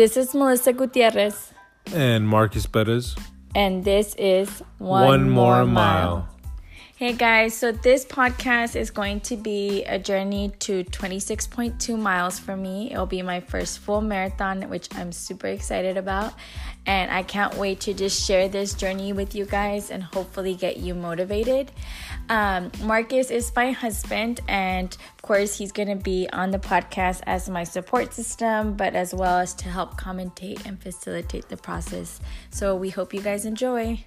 This is Melissa Gutierrez, And Marcus Bettis. and this is One, More Mile. Hey guys, so this podcast is going to be a journey to 26.2 miles for me. It'll be my first full marathon, which I'm super excited about. And I can't wait to just share this journey with you guys and hopefully get you motivated. Um, Marcus is my husband, and of course, he's going to be on the podcast as my support system, but as well as to help commentate and facilitate the process. So we hope you guys enjoy.